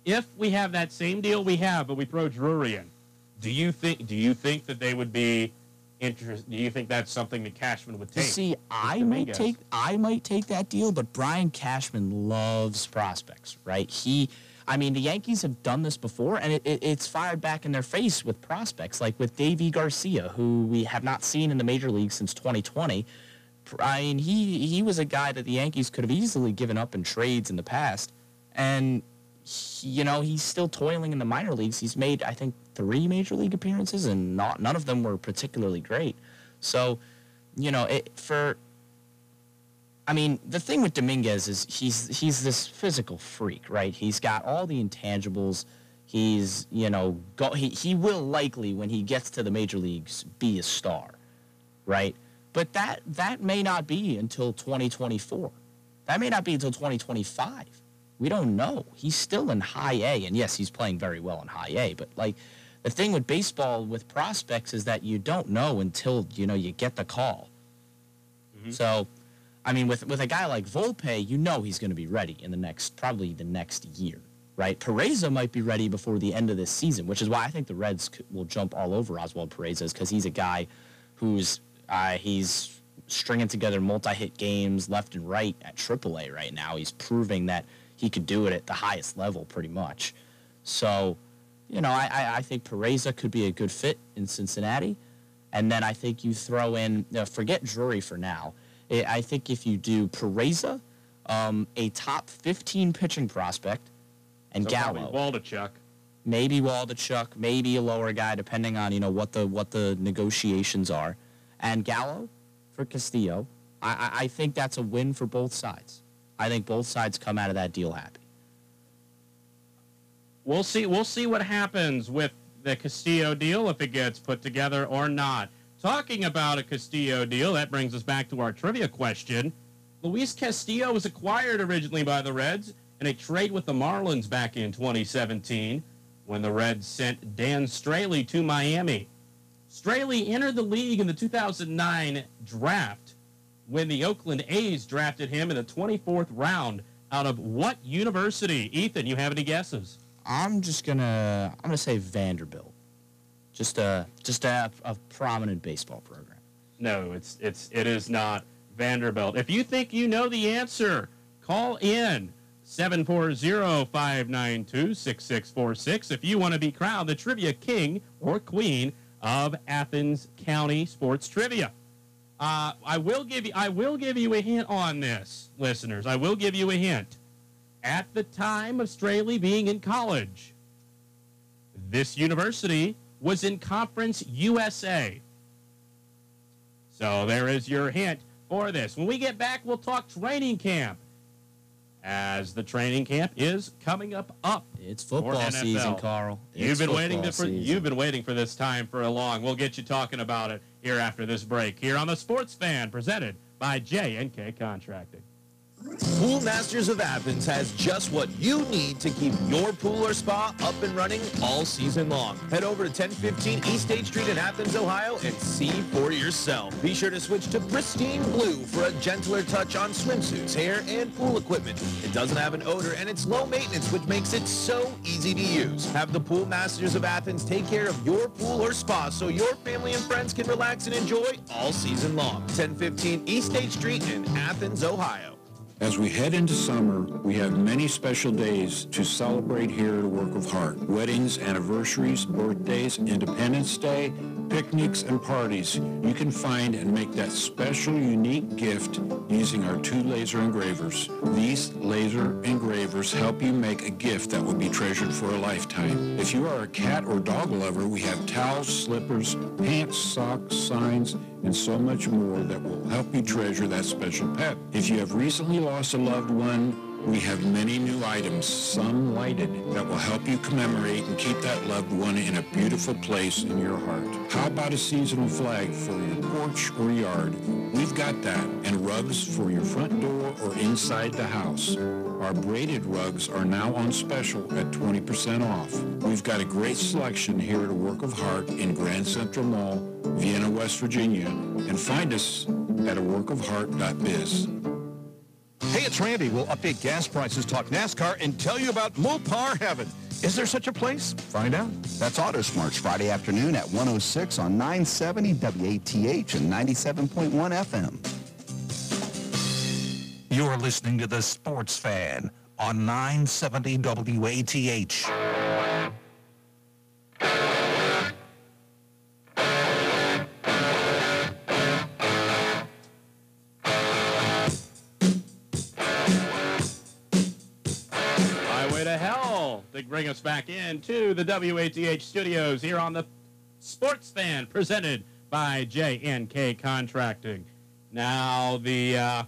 if we have that same deal we have, but we throw Drury in, do you think do you think that they would be interest? Do you think that's something that Cashman would take? See, I might take I might take that deal, but Brian Cashman loves prospects, right? He, I mean, the Yankees have done this before, and it, it, it's fired back in their face with prospects, like with Deivi Garcia, who we have not seen in the major league since 2020. I mean, he he was a guy that the Yankees could have easily given up in trades in the past, and he- you know he's still toiling in the minor leagues. He's made I think three major league appearances, and not none of them were particularly great. So, you know, it, for I mean, the thing with Dominguez is he's he's this physical freak, right? He's got all the intangibles. He's you know go, he he will likely when he gets to the major leagues be a star, right? But that that may not be until 2024. That may not be until 2025. We don't know. He's still in high A, and yes, he's playing very well in high A. But like the thing with baseball with prospects is that you don't know until you know you get the call. So, I mean, with with a guy like Volpe, you know he's going to be ready in the next probably the next year, right? Peraza might be ready before the end of this season, which is why I think the Reds will jump all over Oswald Perez because he's a guy who's uh, he's stringing together multi-hit games left and right at AAA right now. He's proving that he could do it at the highest level, pretty much. So, you know, I, I, think Peraza could be a good fit in Cincinnati. And then I think you throw in, uh, forget Drury for now. I I think if you do Peraza, um, a top 15 pitching prospect, and So Gallo, Waldichuk. maybe Waldichuk, maybe a lower guy, depending on you know what the what the negotiations are, and Gallo for Castillo. I, I think that's a win for both sides. I think both sides come out of that deal happy. We'll see. We'll see what happens with the Castillo deal if it gets put together or not. Talking about a Castillo deal, that brings us back to our trivia question. Luis Castillo was acquired originally by the Reds in a trade with the Marlins back in 2017 when the Reds sent Dan Straily to Miami. Straily entered the league in the 2009 draft when the Oakland A's drafted him in the 24th round out of what university? Ethan, you have any guesses? I'm just gonna I'm gonna say Vanderbilt, just a just a, a prominent baseball program. No, it's it's it is not Vanderbilt. If you think you know the answer, call in 740-592-6646 if you want to be crowned the trivia king or queen of Athens County sports trivia. Uh, I will give you I will give you a hint on this, listeners. I will give you a hint. At the time of Straily being in college, this university was in Conference USA. So there is your hint for this. When we get back, we'll talk training camp. As the training camp is coming up up. It's football season, Carl. You've been waiting for season. you've been waiting for this time for a long. We'll get you talking about it here after this break. Here on the Sports Fan, presented by J and K Contracting. Pool Masters of Athens has just what you need to keep your pool or spa up and running all season long. Head over to 1015 East State Street in Athens, Ohio and see for yourself. Be sure to switch to pristine blue for a gentler touch on swimsuits, hair, and pool equipment. It doesn't have an odor and it's low maintenance, which makes it so easy to use. Have the Pool Masters of Athens take care of your pool or spa so your family and friends can relax and enjoy all season long. 1015 East State Street in Athens, Ohio. As we head into summer, we have many special days to celebrate here at Work of Heart. Weddings, anniversaries, birthdays, Independence Day, picnics, and parties. You can find and make that special, unique gift using our two laser engravers. These laser engravers help you make a gift that will be treasured for a lifetime. If you are a cat or dog lover, we have towels, slippers, pants, socks, signs, and so much more that will help you treasure that special pet. If you have recently lost a loved one, we have many new items, some lighted, that will help you commemorate and keep that loved one in a beautiful place in your heart. How about a seasonal flag for your porch or yard? We've got that, and rugs for your front door or inside the house. Our braided rugs are now on special at 20% off. We've got a great selection here at a Work of Heart in Grand Central Mall, Vienna, West Virginia, and find us at a workofheart.biz. Hey, it's Randy. We'll update gas prices, talk NASCAR, and tell you about Mopar Heaven. Is there such a place? Find out. That's Auto Smarts Friday afternoon at 106 on 970 WATH and 97.1 FM. You're listening to The Sports Fan on 970 WATH. Us back into the WATH studios here on the Sports Fan, presented by J&K Contracting. Now the uh,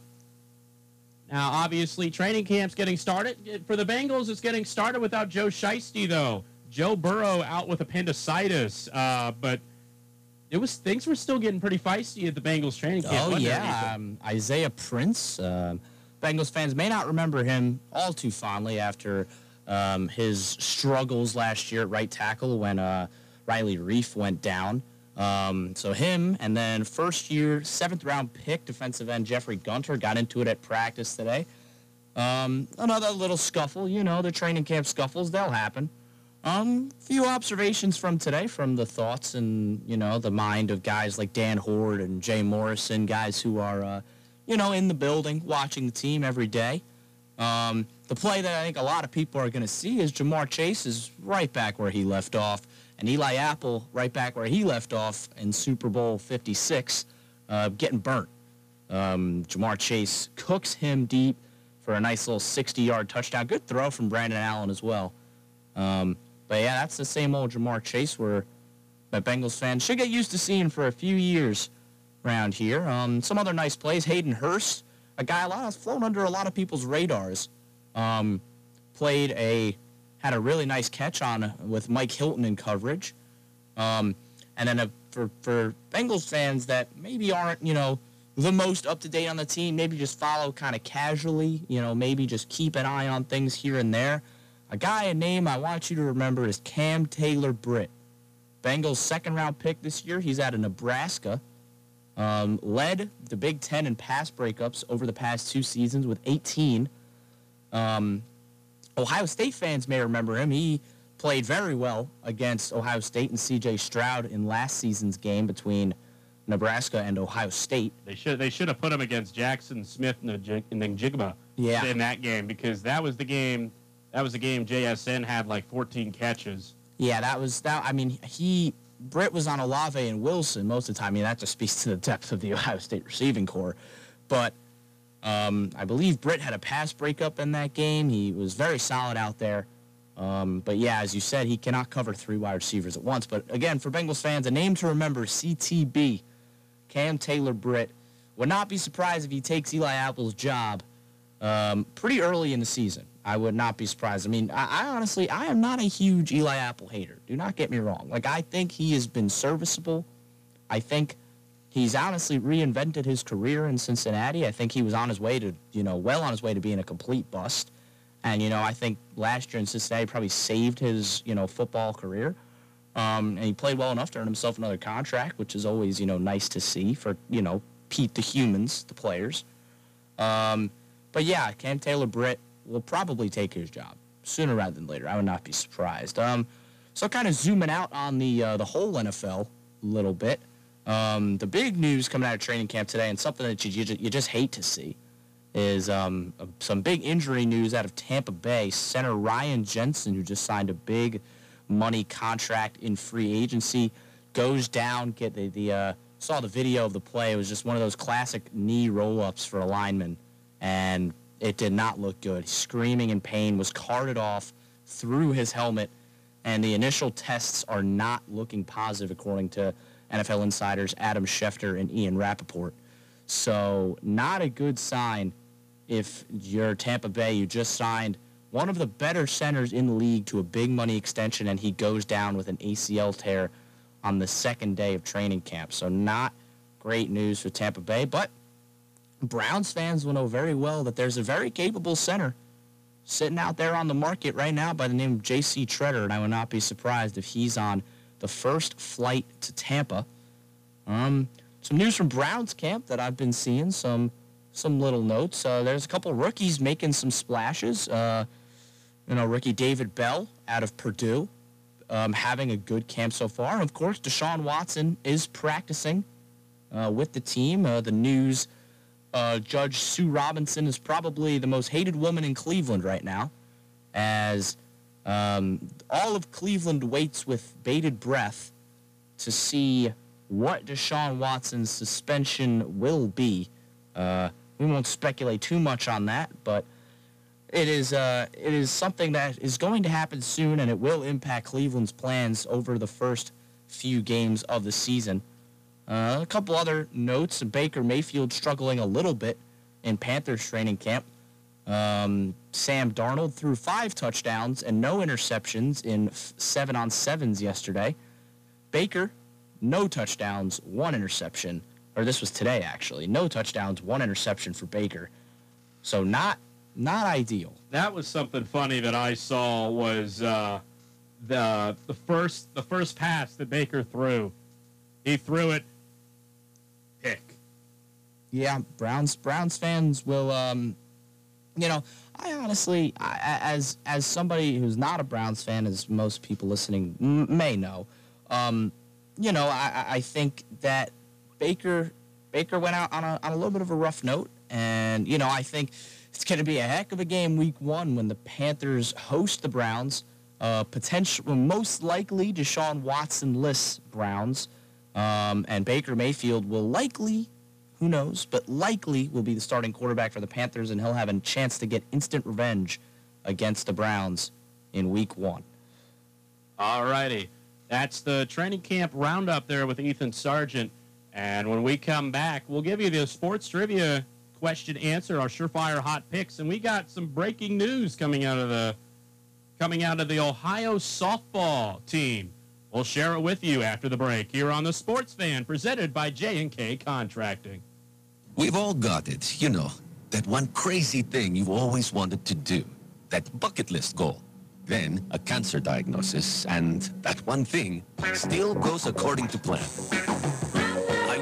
now obviously training camp's getting started for the Bengals. It's getting started without Joe Shiesty though. Joe Burrow out with appendicitis, uh, but it was things were still getting pretty feisty at the Bengals training camp. Oh yeah, um, Isaiah Prince. Um, Bengals fans may not remember him all too fondly after um, his struggles last year at right tackle when uh, Riley Reiff went down. Um, so him and then first year seventh round pick defensive end Jeffrey Gunter got into it at practice today. Um, another little scuffle, you know, the training camp scuffles, they'll happen. Um, few observations from today from the thoughts and, you know, the mind of guys like Dan Hoard and Jay Morrison, guys who are, uh, you know, in the building, watching the team every day. Um, the play that I think a lot of people are going to see is Ja'Marr Chase is right back where he left off, and Eli Apple right back where he left off in Super Bowl 56, uh, getting burnt. Um, Ja'Marr Chase cooks him deep for a nice little 60-yard touchdown. Good throw from Brandon Allen as well. Um, but yeah, that's the same old Ja'Marr Chase where that Bengals fans should get used to seeing for a few years around here. Um, some other nice plays. Hayden Hurst, a guy a lot has flown under a lot of people's radars. Um, played a had a really nice catch on with Mike Hilton in coverage. Um, and then a, for for Bengals fans that maybe aren't you know the most up to date on the team, maybe just follow kind of casually. You know, maybe just keep an eye on things here and there. A guy, a name I want you to remember is Cam Taylor Britt. Bengals second round pick this year. He's out of Nebraska. Um, led the Big Ten in pass breakups over the past two seasons with 18. Um, Ohio State fans may remember him. He played very well against Ohio State and C.J. Stroud in last season's game between Nebraska and Ohio State. They should they should have put him against Jackson Smith and Jigma Yeah. in that game because that was the game that was the game JSN had like 14 catches. Yeah, that was that. I mean, he Britt was on Olave and Wilson most of the time. I mean, that just speaks to the depth of the Ohio State receiving corps. But um, I believe Britt had a pass breakup in that game. He was very solid out there. Um, but yeah, as you said, he cannot cover three wide receivers at once. But again, for Bengals fans, a name to remember: CTB, Cam Taylor Britt. Would not be surprised if he takes Eli Apple's job um, pretty early in the season. I would not be surprised. I mean, I, I honestly, I am not a huge Eli Apple hater. Do not get me wrong. Like, I think he has been serviceable. I think he's honestly reinvented his career in Cincinnati. I think he was on his way to, you know, well on his way to being a complete bust. And, you know, I think last year in Cincinnati probably saved his, you know, football career. Um, and he played well enough to earn himself another contract, which is always, you know, nice to see for, you know, Pete the humans, the players. Um, but yeah, Cam Taylor Britt will probably take his job sooner rather than later. I would not be surprised. Um, so kind of zooming out on the uh, the whole NFL a little bit. Um, the big news coming out of training camp today, and something that you, you, you just hate to see, is um, uh, some big injury news out of Tampa Bay. Center Ryan Jensen, who just signed a big money contract in free agency, goes down. Get the, the uh, saw the video of the play. It was just one of those classic knee roll-ups for a lineman, and it did not look good. Screaming in pain, was carted off through his helmet, and the initial tests are not looking positive, according to NFL insiders Adam Schefter and Ian Rapoport. So, not a good sign if you're Tampa Bay. You just signed one of the better centers in the league to a big money extension, and he goes down with an ACL tear on the second day of training camp. So, not great news for Tampa Bay, but Browns fans will know very well that there's a very capable center sitting out there on the market right now by the name of J.C. Tretter, and I would not be surprised if he's on the first flight to Tampa. Um, some news from Browns camp that I've been seeing. Some some little notes. Uh, there's a couple rookies making some splashes. Uh, you know, rookie David Bell out of Purdue, um, having a good camp so far. And of course, Deshaun Watson is practicing uh, with the team. Uh, the news uh, Judge Sue Robinson is probably the most hated woman in Cleveland right now, as um, all of Cleveland waits with bated breath to see what Deshaun Watson's suspension will be. Uh, we won't speculate too much on that, but it is uh, it is something that is going to happen soon, and it will impact Cleveland's plans over the first few games of the season. Uh, a couple other notes: Baker Mayfield struggling a little bit in Panthers training camp. Um, Sam Darnold threw five touchdowns and no interceptions in f- seven on sevens yesterday. Baker, no touchdowns, one interception. Or this was today actually. No touchdowns, one interception for Baker. So not not ideal. That was something funny that I saw was uh, the the first the first pass that Baker threw. He threw it. Yeah, Browns Browns fans will um you know, I honestly I, as as somebody who's not a Browns fan as most people listening may know, um you know, I I think that Baker Baker went out on a on a little bit of a rough note and you know, I think it's going to be a heck of a game week 1 when the Panthers host the Browns. Uh, potential, most likely Deshaun Watson lists Browns. Um, and Baker Mayfield will likely, who knows, but likely will be the starting quarterback for the Panthers, and he'll have a chance to get instant revenge against the Browns in week one. All righty. That's the training camp roundup there with Ethan Sargent. And when we come back, we'll give you the sports trivia question answer, our surefire hot picks, and we got some breaking news coming out of the coming out of the Ohio softball team. We'll share it with you after the break here on the Sports Fan, presented by J&K Contracting. We've all got it, you know, that one crazy thing you've always wanted to do, that bucket list goal. Then a cancer diagnosis, and that one thing still goes according to plan.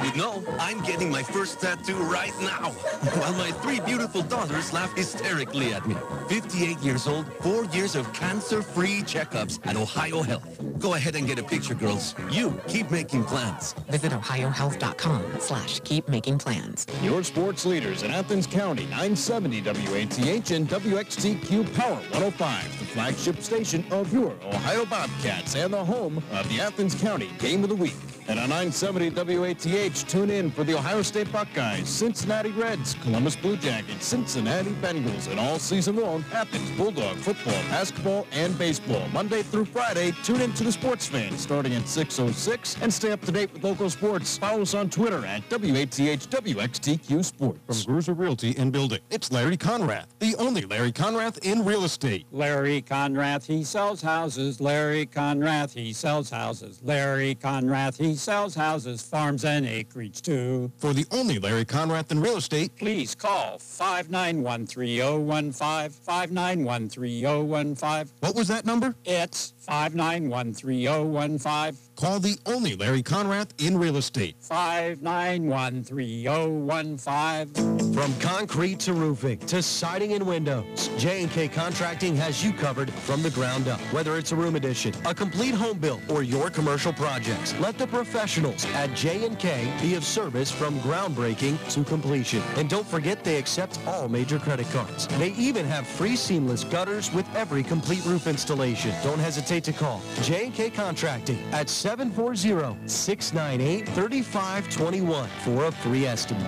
I would know I'm getting my first tattoo right now, while my three beautiful daughters laugh hysterically at me. 58 years old, four years of cancer-free checkups at Ohio Health. Go ahead and get a picture, girls. You keep making plans. Visit ohiohealth.com slash keep making plans. Your sports leaders in Athens County, 970 WATH and WXTQ Power 105, the flagship station of your Ohio Bobcats and the home of the Athens County Game of the Week. And on 970 WATH, tune in for the Ohio State Buckeyes, Cincinnati Reds, Columbus Blue Jackets, Cincinnati Bengals, and all season long, Athens Bulldog football, basketball, and baseball. Monday through Friday, tune in to the Sports Fan starting at 6.06 and stay up to date with local sports. Follow us on Twitter at WATHWXTQ Sports. From Gruser Realty and Building, it's Larry Conrath, the only Larry Conrath in real estate. Larry Conrath, he sells houses. Larry Conrath, he sells houses. Larry Conrath, he sells houses, farms, and acreage too. For the only Larry Conrath in real estate, Please call 5913015, 5913015. what was that number? It's 5913015, Call the only Larry Conrath in real estate. 5913015. From concrete to roofing to siding and windows, J&K Contracting has you covered from the ground up. Whether it's a room addition, a complete home build, or your commercial projects, let the professionals at J&K be of service from groundbreaking to completion. And don't forget they accept all major credit cards. They even have free seamless gutters with every complete roof installation. Don't hesitate to call J&K Contracting at 740-698-3521 for a free estimate.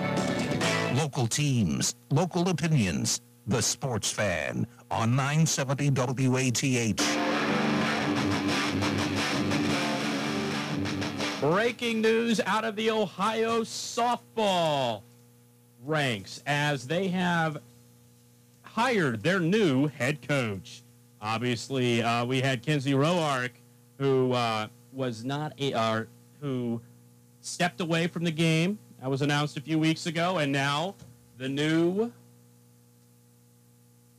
Local teams, local opinions. The Sports Fan on 970 WATH. Breaking news out of the Ohio softball ranks as they have hired their new head coach. Obviously, uh, we had Kenzie Roark, who uh, was not a, who stepped away from the game. That was announced a few weeks ago, and now the new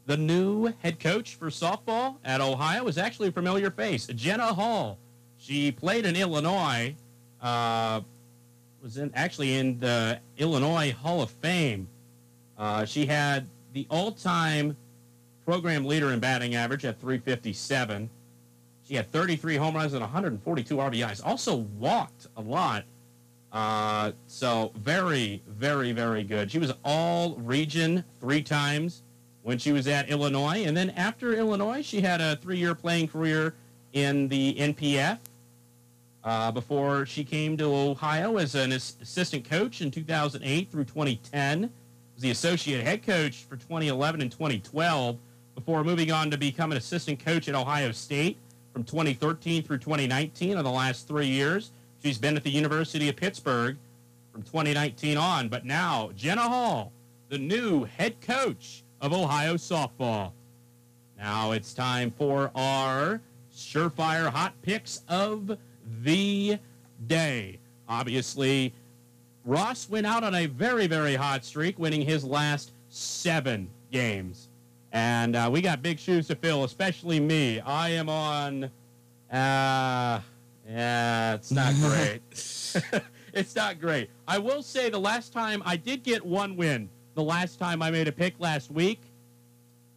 the new head coach for softball at Ohio is actually a familiar face, Jenna Hall. She played in Illinois, uh, was in actually in the Illinois Hall of Fame. Uh, she had the all-time program leader in batting average at 357. She had 33 home runs and 142 RBIs. Also walked a lot. Uh, so very, very, very good. She was all region three times when she was at Illinois. And then after Illinois, she had a three-year playing career in the NPF uh, before she came to Ohio as an assistant coach in 2008 through 2010. Was the associate head coach for 2011 and 2012 before moving on to become an assistant coach at Ohio State from 2013 through 2019 in the last three years. She's been at the University of Pittsburgh from 2019 on, but now Jenna Hall, the new head coach of Ohio softball. Now it's time for our surefire hot picks of the day. Obviously, Ross went out on a very, very hot streak, winning his last seven games. And uh, we got big shoes to fill, especially me. I am on. Uh, yeah, it's not great. it's not great. I will say the last time I did get one win, the last time I made a pick last week.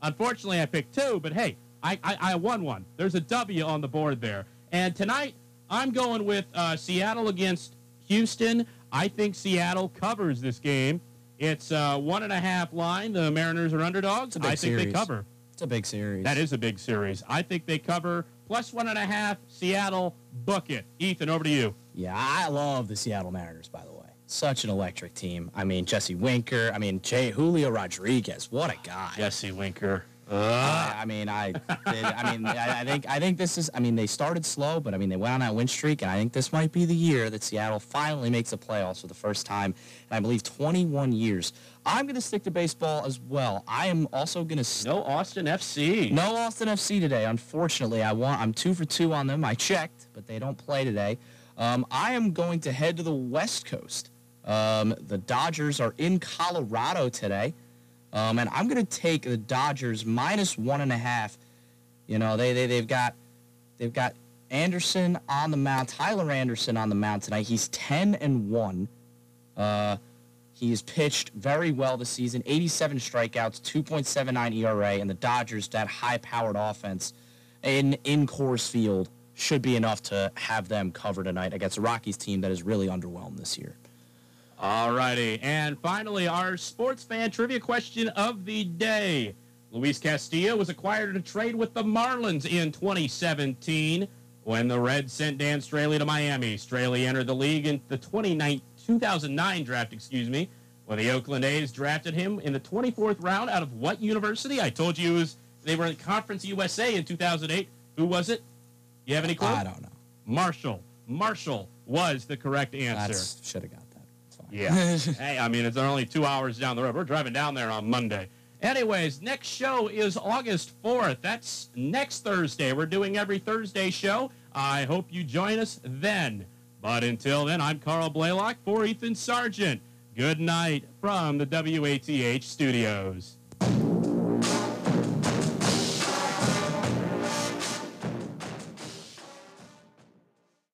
Unfortunately, I picked two, but hey, I, I, I won one. There's a W on the board there. And tonight, I'm going with uh, Seattle against Houston. I think Seattle covers this game. It's uh, one and a half line. The Mariners are underdogs. I think series. they cover. It's a big series. That is a big series. I think they cover plus one and a half. Seattle book it. Ethan, over to you. Yeah, I love the Seattle Mariners. By the way, such an electric team. I mean, Jesse Winker. I mean, Jay Julio Rodriguez. What a guy. Jesse Winker. Uh, I mean, I, I mean, I, I, think, I think this is. I mean, they started slow, but I mean, they went on that win streak, and I think this might be the year that Seattle finally makes the playoffs for the first time, and I believe 21 years. I'm going to stick to baseball as well. I am also going to no Austin FC. No Austin FC today. Unfortunately, I want. I'm two for two on them. I checked, but they don't play today. Um, I am going to head to the West Coast. Um, the Dodgers are in Colorado today. Um, and I'm going to take the Dodgers minus one and a half. You know, they, they, they've got they've got Anderson on the mound, Tyler Anderson on the mound tonight. He's 10 and 1. Uh, he's pitched very well this season, 87 strikeouts, 2.79 ERA, and the Dodgers, that high-powered offense in, in Coors Field, should be enough to have them cover tonight against a Rockies team that is really underwhelmed this year. All righty. And finally, our sports fan trivia question of the day. Luis Castillo was acquired in a trade with the Marlins in 2017 when the Reds sent Dan Straily to Miami. Straily entered the league in the 2009 draft, excuse me, when the Oakland A's drafted him in the 24th round out of what university? I told you was, they were in Conference USA in 2008. Who was it? You have any clue? I don't know. Marshall. Marshall was the correct answer. Should have got. Yeah. hey, I mean, it's only two hours down the road. We're driving down there on Monday. Anyways, next show is August 4th. That's next Thursday. We're doing every Thursday show. I hope you join us then. But until then, I'm Carl Blaylock for Ethan Sargent. Good night from the WATH studios.